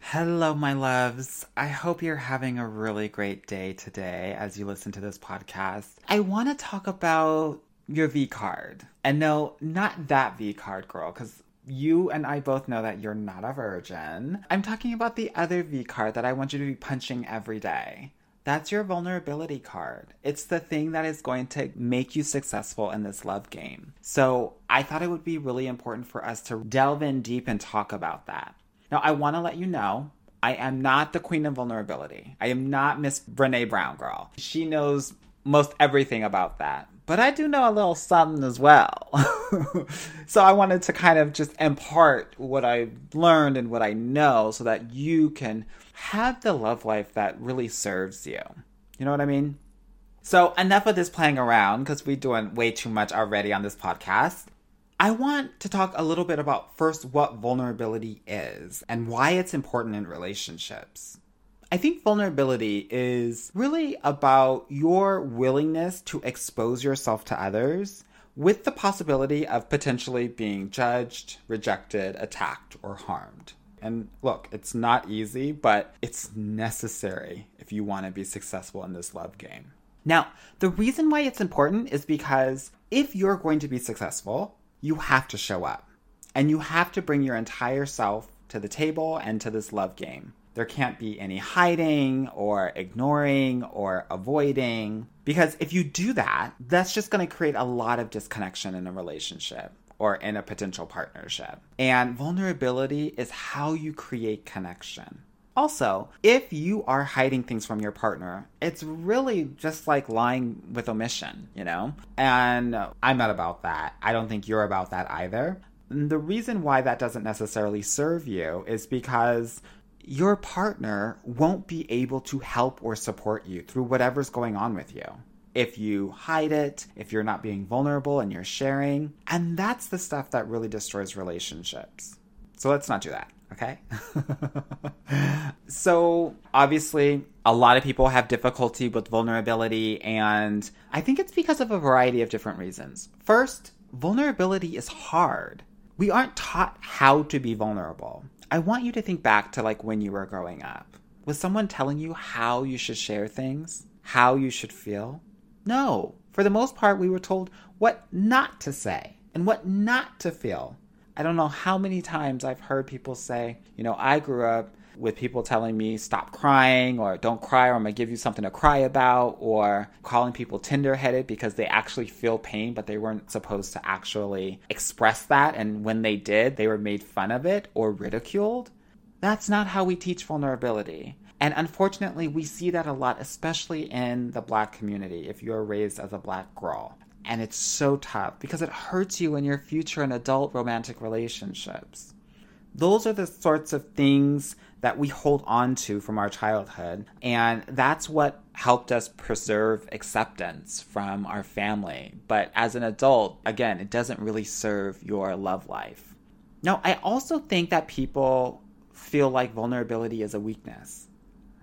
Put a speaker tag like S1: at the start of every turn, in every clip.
S1: Hello, my loves. I hope you're having a really great day today as you listen to this podcast. I want to talk about your V card. And no, not that V card, girl, because you and I both know that you're not a virgin. I'm talking about the other V card that I want you to be punching every day. That's your vulnerability card. It's the thing that is going to make you successful in this love game. So I thought it would be really important for us to delve in deep and talk about that. Now, I want to let you know I am not the queen of vulnerability. I am not Miss Brene Brown girl. She knows most everything about that. But I do know a little something as well. so I wanted to kind of just impart what I've learned and what I know so that you can have the love life that really serves you. You know what I mean? So enough of this playing around because we're doing way too much already on this podcast. I want to talk a little bit about first what vulnerability is and why it's important in relationships. I think vulnerability is really about your willingness to expose yourself to others with the possibility of potentially being judged, rejected, attacked, or harmed. And look, it's not easy, but it's necessary if you want to be successful in this love game. Now, the reason why it's important is because if you're going to be successful, you have to show up and you have to bring your entire self to the table and to this love game. There can't be any hiding or ignoring or avoiding because if you do that, that's just going to create a lot of disconnection in a relationship or in a potential partnership. And vulnerability is how you create connection. Also, if you are hiding things from your partner, it's really just like lying with omission, you know? And I'm not about that. I don't think you're about that either. The reason why that doesn't necessarily serve you is because your partner won't be able to help or support you through whatever's going on with you. If you hide it, if you're not being vulnerable and you're sharing, and that's the stuff that really destroys relationships. So let's not do that okay? so, obviously, a lot of people have difficulty with vulnerability, and I think it's because of a variety of different reasons. First, vulnerability is hard. We aren't taught how to be vulnerable. I want you to think back to like when you were growing up. Was someone telling you how you should share things? How you should feel? No. For the most part, we were told what not to say and what not to feel. I don't know how many times I've heard people say, you know, I grew up with people telling me stop crying or don't cry or I'm gonna give you something to cry about or calling people tender headed because they actually feel pain but they weren't supposed to actually express that and when they did they were made fun of it or ridiculed. That's not how we teach vulnerability. And unfortunately, we see that a lot, especially in the black community, if you're raised as a black girl. And it's so tough because it hurts you in your future in adult romantic relationships. Those are the sorts of things that we hold on to from our childhood. And that's what helped us preserve acceptance from our family. But as an adult, again, it doesn't really serve your love life. Now, I also think that people feel like vulnerability is a weakness,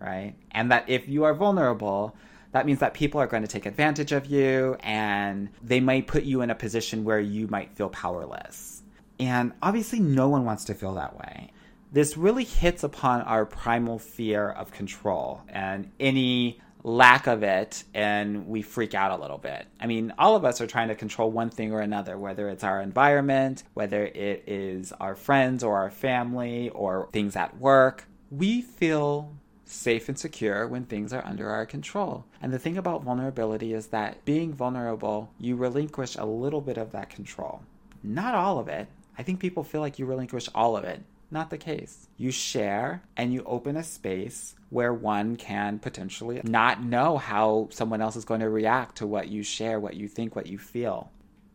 S1: right? And that if you are vulnerable, that means that people are going to take advantage of you and they might put you in a position where you might feel powerless. And obviously, no one wants to feel that way. This really hits upon our primal fear of control and any lack of it, and we freak out a little bit. I mean, all of us are trying to control one thing or another, whether it's our environment, whether it is our friends or our family or things at work. We feel safe and secure when things are under our control. And the thing about vulnerability is that being vulnerable, you relinquish a little bit of that control. Not all of it. I think people feel like you relinquish all of it. Not the case. You share and you open a space where one can potentially not know how someone else is going to react to what you share, what you think, what you feel.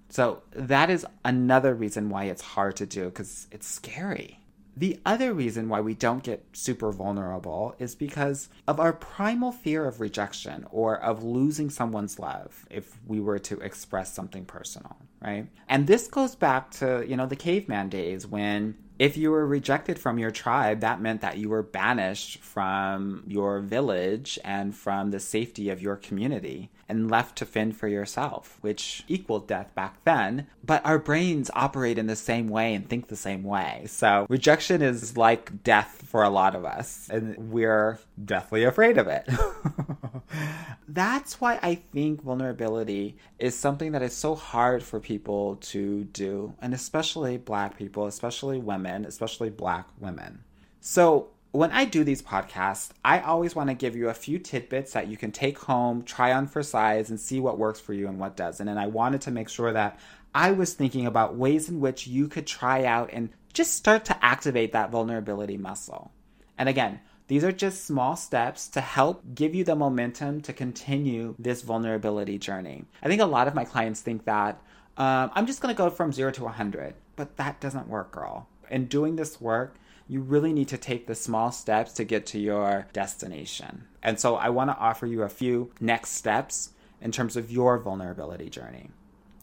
S1: So that is another reason why it's hard to do because it's scary. The other reason why we don't get super vulnerable is because of our primal fear of rejection or of losing someone's love if we were to express something personal, right? And this goes back to, you know, the caveman days when if you were rejected from your tribe, that meant that you were banished from your village and from the safety of your community and left to fend for yourself, which equaled death back then. But our brains operate in the same way and think the same way. So rejection is like death for a lot of us, and we're deathly afraid of it. That's why I think vulnerability is something that is so hard for people to do, and especially black people, especially women, especially black women. So, when I do these podcasts, I always want to give you a few tidbits that you can take home, try on for size, and see what works for you and what doesn't. And I wanted to make sure that I was thinking about ways in which you could try out and just start to activate that vulnerability muscle. And again, these are just small steps to help give you the momentum to continue this vulnerability journey. I think a lot of my clients think that um, I'm just going to go from zero to 100, but that doesn't work, girl. In doing this work, you really need to take the small steps to get to your destination. And so I want to offer you a few next steps in terms of your vulnerability journey.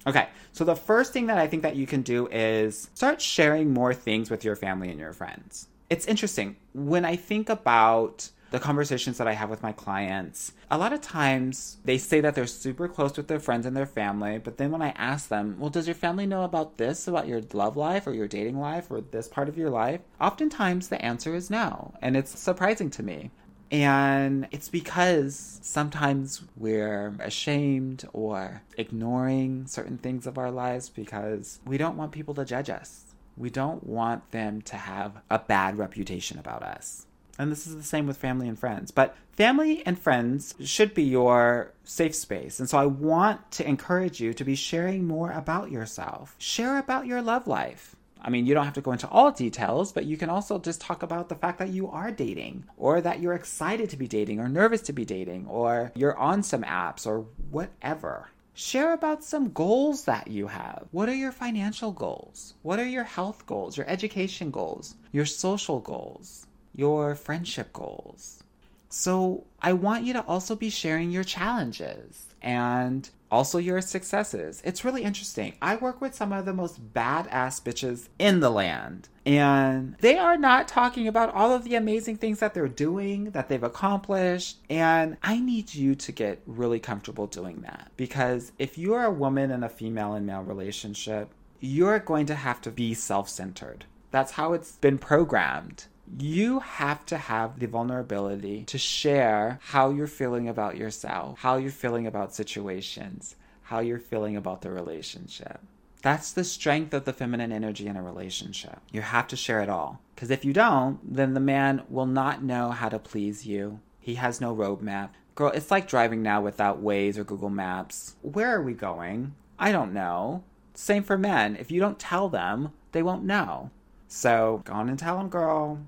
S1: Okay, so the first thing that I think that you can do is start sharing more things with your family and your friends it's interesting. When I think about the conversations that I have with my clients, a lot of times they say that they're super close with their friends and their family, but then when I ask them, well, does your family know about this, about your love life or your dating life or this part of your life? Oftentimes the answer is no. And it's surprising to me. And it's because sometimes we're ashamed or ignoring certain things of our lives because we don't want people to judge us we don't want them to have a bad reputation about us. And this is the same with family and friends. But family and friends should be your safe space. And so I want to encourage you to be sharing more about yourself. Share about your love life. I mean, you don't have to go into all details, but you can also just talk about the fact that you are dating, or that you're excited to be dating, or nervous to be dating, or you're on some apps, or whatever. Share about some goals that you have. What are your financial goals? What are your health goals, your education goals, your social goals, your friendship goals? So, I want you to also be sharing your challenges and also your successes. It's really interesting. I work with some of the most badass bitches in the land, and they are not talking about all of the amazing things that they're doing, that they've accomplished. And I need you to get really comfortable doing that because if you are a woman in a female and male relationship, you're going to have to be self centered. That's how it's been programmed you have to have the vulnerability to share how you're feeling about yourself, how you're feeling about situations, how you're feeling about the relationship. That's the strength of the feminine energy in a relationship. You have to share it all. Because if you don't, then the man will not know how to please you. He has no roadmap. Girl, it's like driving now without Waze or Google Maps. Where are we going? I don't know. Same for men. If you don't tell them, they won't know. So go on and tell them, girl.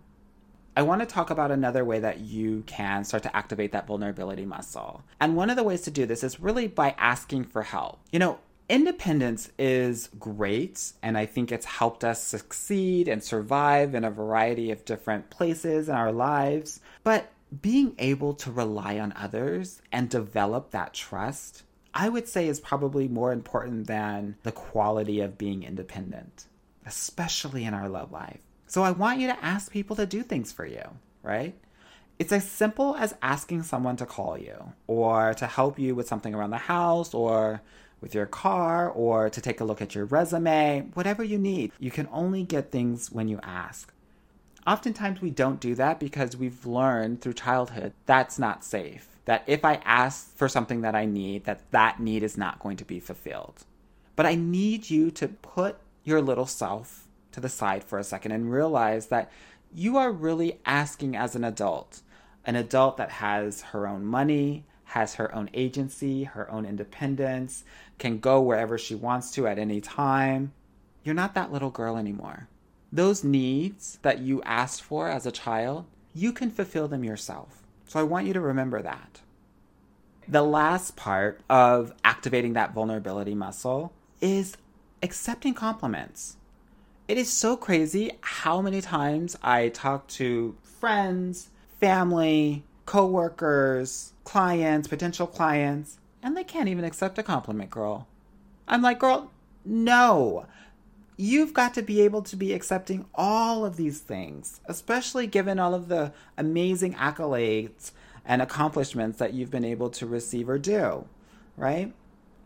S1: I want to talk about another way that you can start to activate that vulnerability muscle. And one of the ways to do this is really by asking for help. You know, independence is great, and I think it's helped us succeed and survive in a variety of different places in our lives. But being able to rely on others and develop that trust, I would say, is probably more important than the quality of being independent, especially in our love life. So I want you to ask people to do things for you, right? It's as simple as asking someone to call you or to help you with something around the house or with your car or to take a look at your resume, whatever you need. You can only get things when you ask. Oftentimes we don't do that because we've learned through childhood that's not safe. That if I ask for something that I need, that that need is not going to be fulfilled. But I need you to put your little self to the side for a second and realize that you are really asking as an adult, an adult that has her own money, has her own agency, her own independence, can go wherever she wants to at any time. You're not that little girl anymore. Those needs that you asked for as a child, you can fulfill them yourself. So I want you to remember that. The last part of activating that vulnerability muscle is accepting compliments. It is so crazy how many times I talk to friends, family, coworkers, clients, potential clients, and they can't even accept a compliment, girl. I'm like, girl, no. You've got to be able to be accepting all of these things, especially given all of the amazing accolades and accomplishments that you've been able to receive or do, right?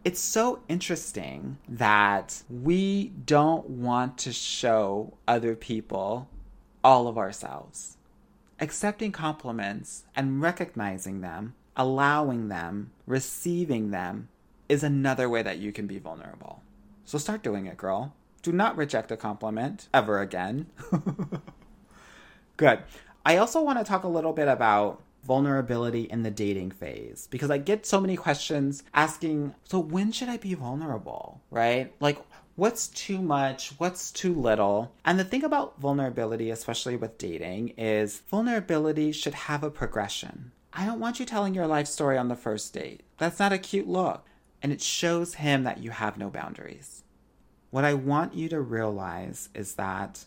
S1: It's so interesting that we don't want to show other people all of ourselves. Accepting compliments and recognizing them, allowing them, receiving them is another way that you can be vulnerable. So start doing it, girl. Do not reject a compliment ever again. Good. I also want to talk a little bit about vulnerability in the dating phase because I get so many questions asking, so when should I be vulnerable? Right? Like, what's too much? What's too little? And the thing about vulnerability, especially with dating, is vulnerability should have a progression. I don't want you telling your life story on the first date. That's not a cute look. And it shows him that you have no boundaries. What I want you to realize is that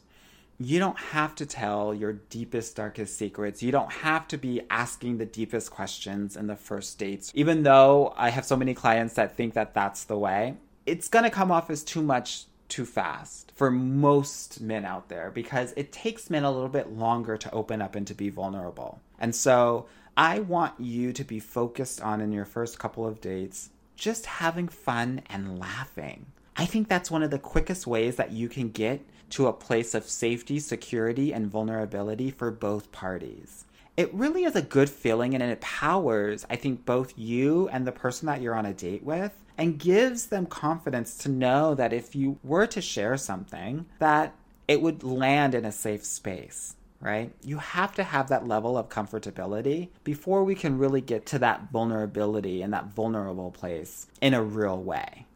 S1: you don't have to tell your deepest, darkest secrets. You don't have to be asking the deepest questions in the first dates. Even though I have so many clients that think that that's the way, it's to come off as too much too fast for most men out there because it takes men a little bit longer to open up and to be vulnerable. And so I want you to be focused on in your first couple of dates just having fun and laughing. I think that's one of the quickest ways that you can get to a place of safety, security, and vulnerability for both parties. It really is a good feeling and it empowers, I think, both you and the person that you're on a date with and gives them confidence to know that if you were to share something, that it would land in a safe space right? You have to have that level of comfortability before we can really get to that vulnerability and that vulnerable place in a real way,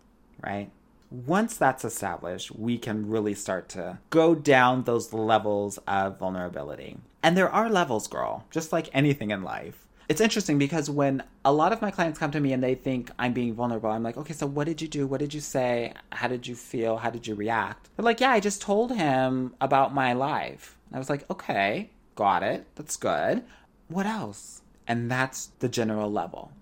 S1: right? Once that's established, we can really start to go down those levels of vulnerability. And there are levels, girl, just like anything in life. It's interesting because when a lot of my clients come to me and they think I'm being vulnerable, I'm like, okay, so what did you do? What did you say? How did you feel? How did you react? They're like, yeah, I just told him about my life. And I was like, okay, got it. That's good. What else? And that's the general level.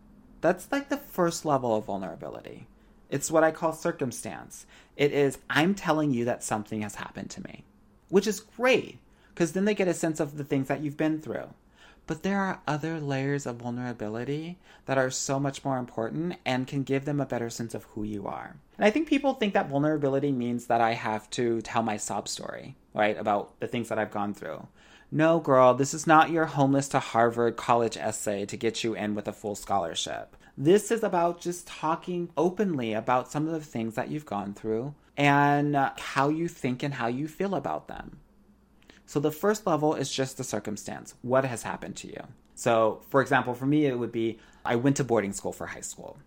S1: That's like the first level of vulnerability. It's what I call circumstance. It is, I'm telling you that something has happened to me, which is great because then they get a sense of the things that you've been through. But there are other layers of vulnerability that are so much more important and can give them a better sense of who you are. And I think people think that vulnerability means that I have to tell my sob story, right, about the things that I've gone through. No, girl, this is not your homeless to Harvard college essay to get you in with a full scholarship. This is about just talking openly about some of the things that you've gone through and how you think and how you feel about them. So the first level is just the circumstance. What has happened to you? So, for example, for me, it would be I went to boarding school for high school.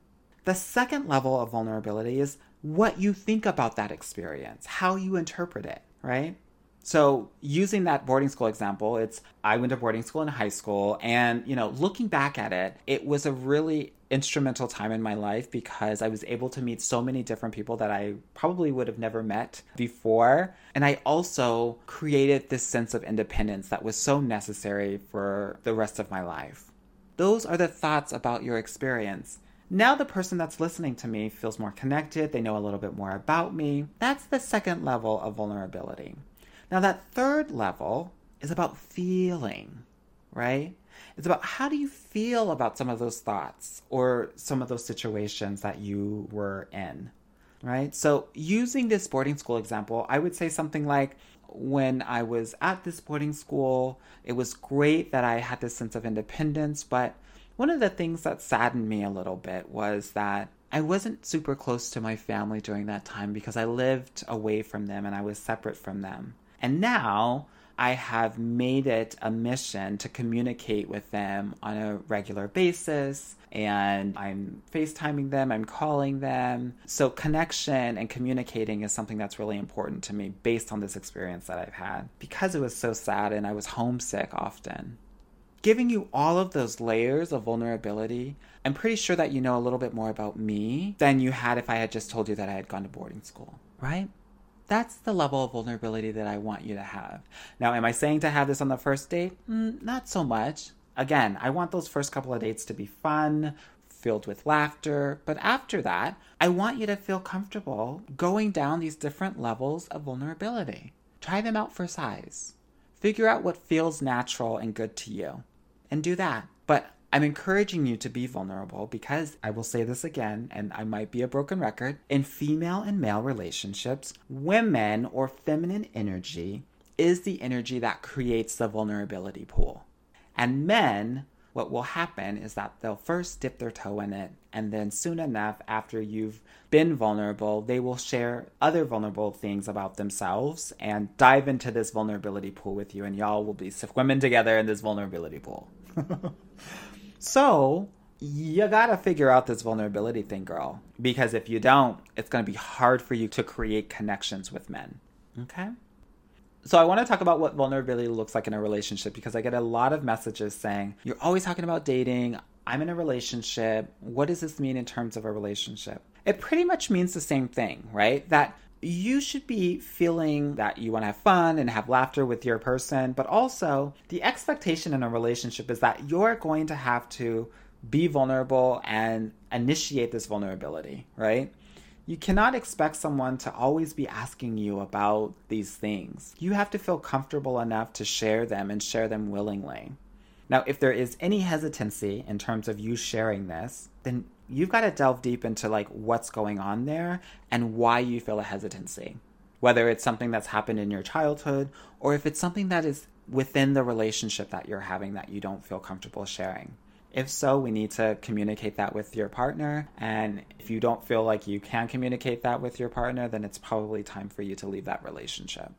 S1: The second level of vulnerability is what you think about that experience, how you interpret it, right? So, using that boarding school example, it's I went to boarding school in high school, and you know, looking back at it, it was a really instrumental time in my life because I was able to meet so many different people that I probably would have never met before. And I also created this sense of independence that was so necessary for the rest of my life. Those are the thoughts about your experience. Now, the person that's listening to me feels more connected, they know a little bit more about me. That's the second level of vulnerability. Now, that third level is about feeling, right? It's about how do you feel about some of those thoughts or some of those situations that you were in, right? So, using this boarding school example, I would say something like, when I was at this boarding school, it was great that I had this sense of independence, but one of the things that saddened me a little bit was that I wasn't super close to my family during that time because I lived away from them and I was separate from them. And now I have made it a mission to communicate with them on a regular basis. And I'm FaceTiming them, I'm calling them. So, connection and communicating is something that's really important to me based on this experience that I've had because it was so sad and I was homesick often. giving you all of those layers of vulnerability, I'm pretty sure that you know a little bit more about me than you had if I had just told you that I had gone to boarding school, right? That's the level of vulnerability that I want you to have. Now, am I saying to have this on the first date? Mm, not so much. Again, I want those first couple of dates to be fun, filled with laughter. But after that, I want you to feel comfortable going down these different levels of vulnerability. Try them out for size. Figure out what feels natural and good to you and do that. But I'm encouraging you to be vulnerable because I will say this again, and I might be a broken record. In female and male relationships, women or feminine energy is the energy that creates the vulnerability pool. And men what will happen is that they'll first dip their toe in it, and then soon enough, after you've been vulnerable, they will share other vulnerable things about themselves and dive into this vulnerability pool with you, and y'all will be swimming together in this vulnerability pool. so, you gotta figure out this vulnerability thing, girl. Because if you don't, it's gonna be hard for you to create connections with men. Okay? So I want to talk about what vulnerability looks like in a relationship because I get a lot of messages saying, "You're always talking about dating. I'm in a relationship. What does this mean in terms of a relationship?" It pretty much means the same thing, right? That you should be feeling that you want to have fun and have laughter with your person, but also the expectation in a relationship is that you're going to have to be vulnerable and initiate this vulnerability, right? You cannot expect someone to always be asking you about these things. You have to feel comfortable enough to share them and share them willingly. Now, if there is any hesitancy in terms of you sharing this, then you've got to delve deep into like what's going on there and why you feel a hesitancy. Whether it's something that's happened in your childhood or if it's something that is within the relationship that you're having that you don't feel comfortable sharing. If so, we need to communicate that with your partner. And if you don't feel like you can communicate that with your partner, then it's probably time for you to leave that relationship.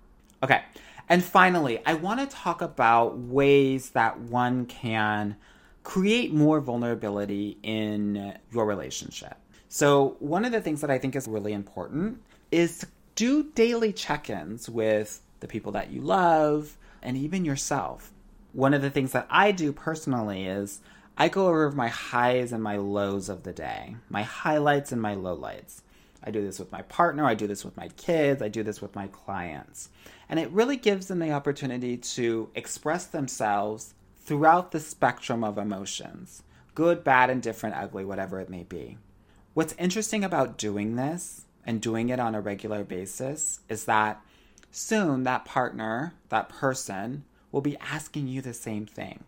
S1: Okay. And finally, I want to talk about ways that one can create more vulnerability in your relationship. So, one of the things that I think is really important is to do daily check ins with the people that you love and even yourself. One of the things that I do personally is I go over my highs and my lows of the day, my highlights and my lowlights. I do this with my partner, I do this with my kids, I do this with my clients. And it really gives them the opportunity to express themselves throughout the spectrum of emotions good, bad, indifferent, ugly, whatever it may be. What's interesting about doing this and doing it on a regular basis is that soon that partner, that person, will be asking you the same thing.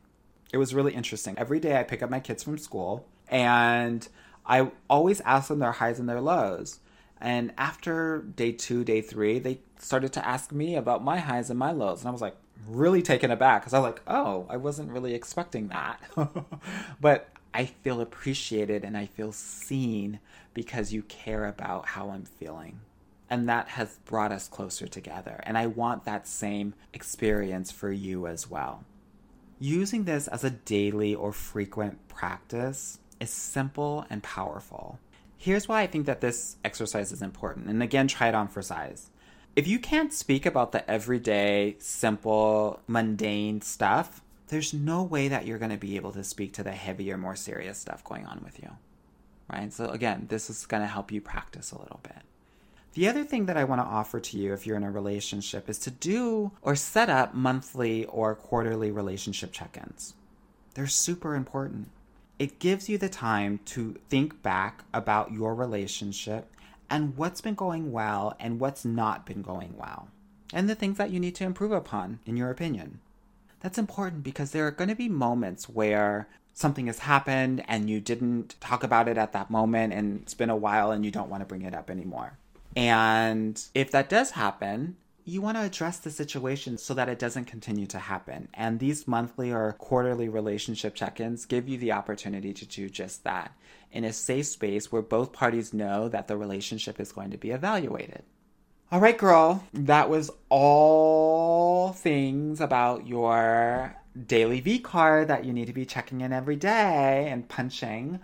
S1: It was really interesting. Every day I pick up my kids from school and I always ask them their highs and their lows. And after day two, day three, they started to ask me about my highs and my lows. And I was like, really taken aback because I was like, oh, I wasn't really expecting that. but I feel appreciated and I feel seen because you care about how I'm feeling. And that has brought us closer together. And I want that same experience for you as well. Using this as a daily or frequent practice is simple and powerful. Here's why I think that this exercise is important. And again, try it on for size. If you can't speak about the everyday, simple, mundane stuff, there's no way that you're going to be able to speak to the heavier, more serious stuff going on with you. Right? So, again, this is going to help you practice a little bit. The other thing that I want to offer to you if you're in a relationship is to do or set up monthly or quarterly relationship check ins. They're super important. It gives you the time to think back about your relationship and what's been going well and what's not been going well, and the things that you need to improve upon, in your opinion. That's important because there are going to be moments where something has happened and you didn't talk about it at that moment and it's been a while and you don't want to bring it up anymore. And if that does happen, you want to address the situation so that it doesn't continue to happen. And these monthly or quarterly relationship check ins give you the opportunity to do just that in a safe space where both parties know that the relationship is going to be evaluated. All right, girl, that was all things about your daily V card that you need to be checking in every day and punching.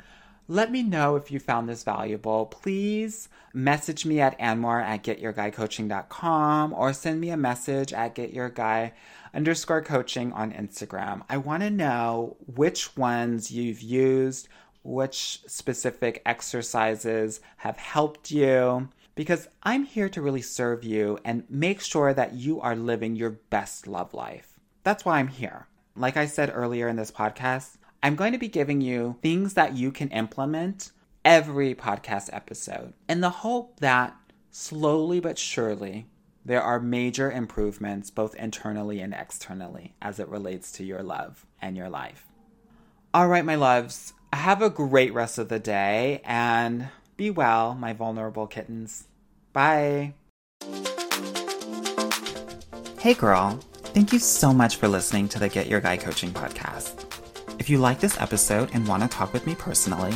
S1: Let me know if you found this valuable. Please message me at anmore at getyourguycoaching.com or send me a message at getyourguy underscore coaching on Instagram. I want to know which ones you've used, which specific exercises have helped you, because I'm here to really serve you and make sure that you are living your best love life. That's why I'm here. Like I said earlier in this podcast, I'm going to be giving you things that you can implement every podcast episode in the hope that slowly but surely there are major improvements both internally and externally as it relates to your love and your life. All right, my loves, have a great rest of the day and be well, my vulnerable kittens. Bye. Hey, girl. Thank you so much for listening to the Get Your Guy Coaching podcast. If you like this episode and want to talk with me personally,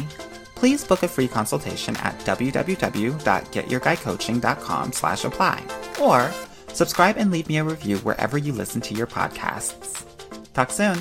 S1: please book a free consultation at www.getyourguycoaching.com slash apply or subscribe and leave me a review wherever you listen to your podcasts. Talk soon.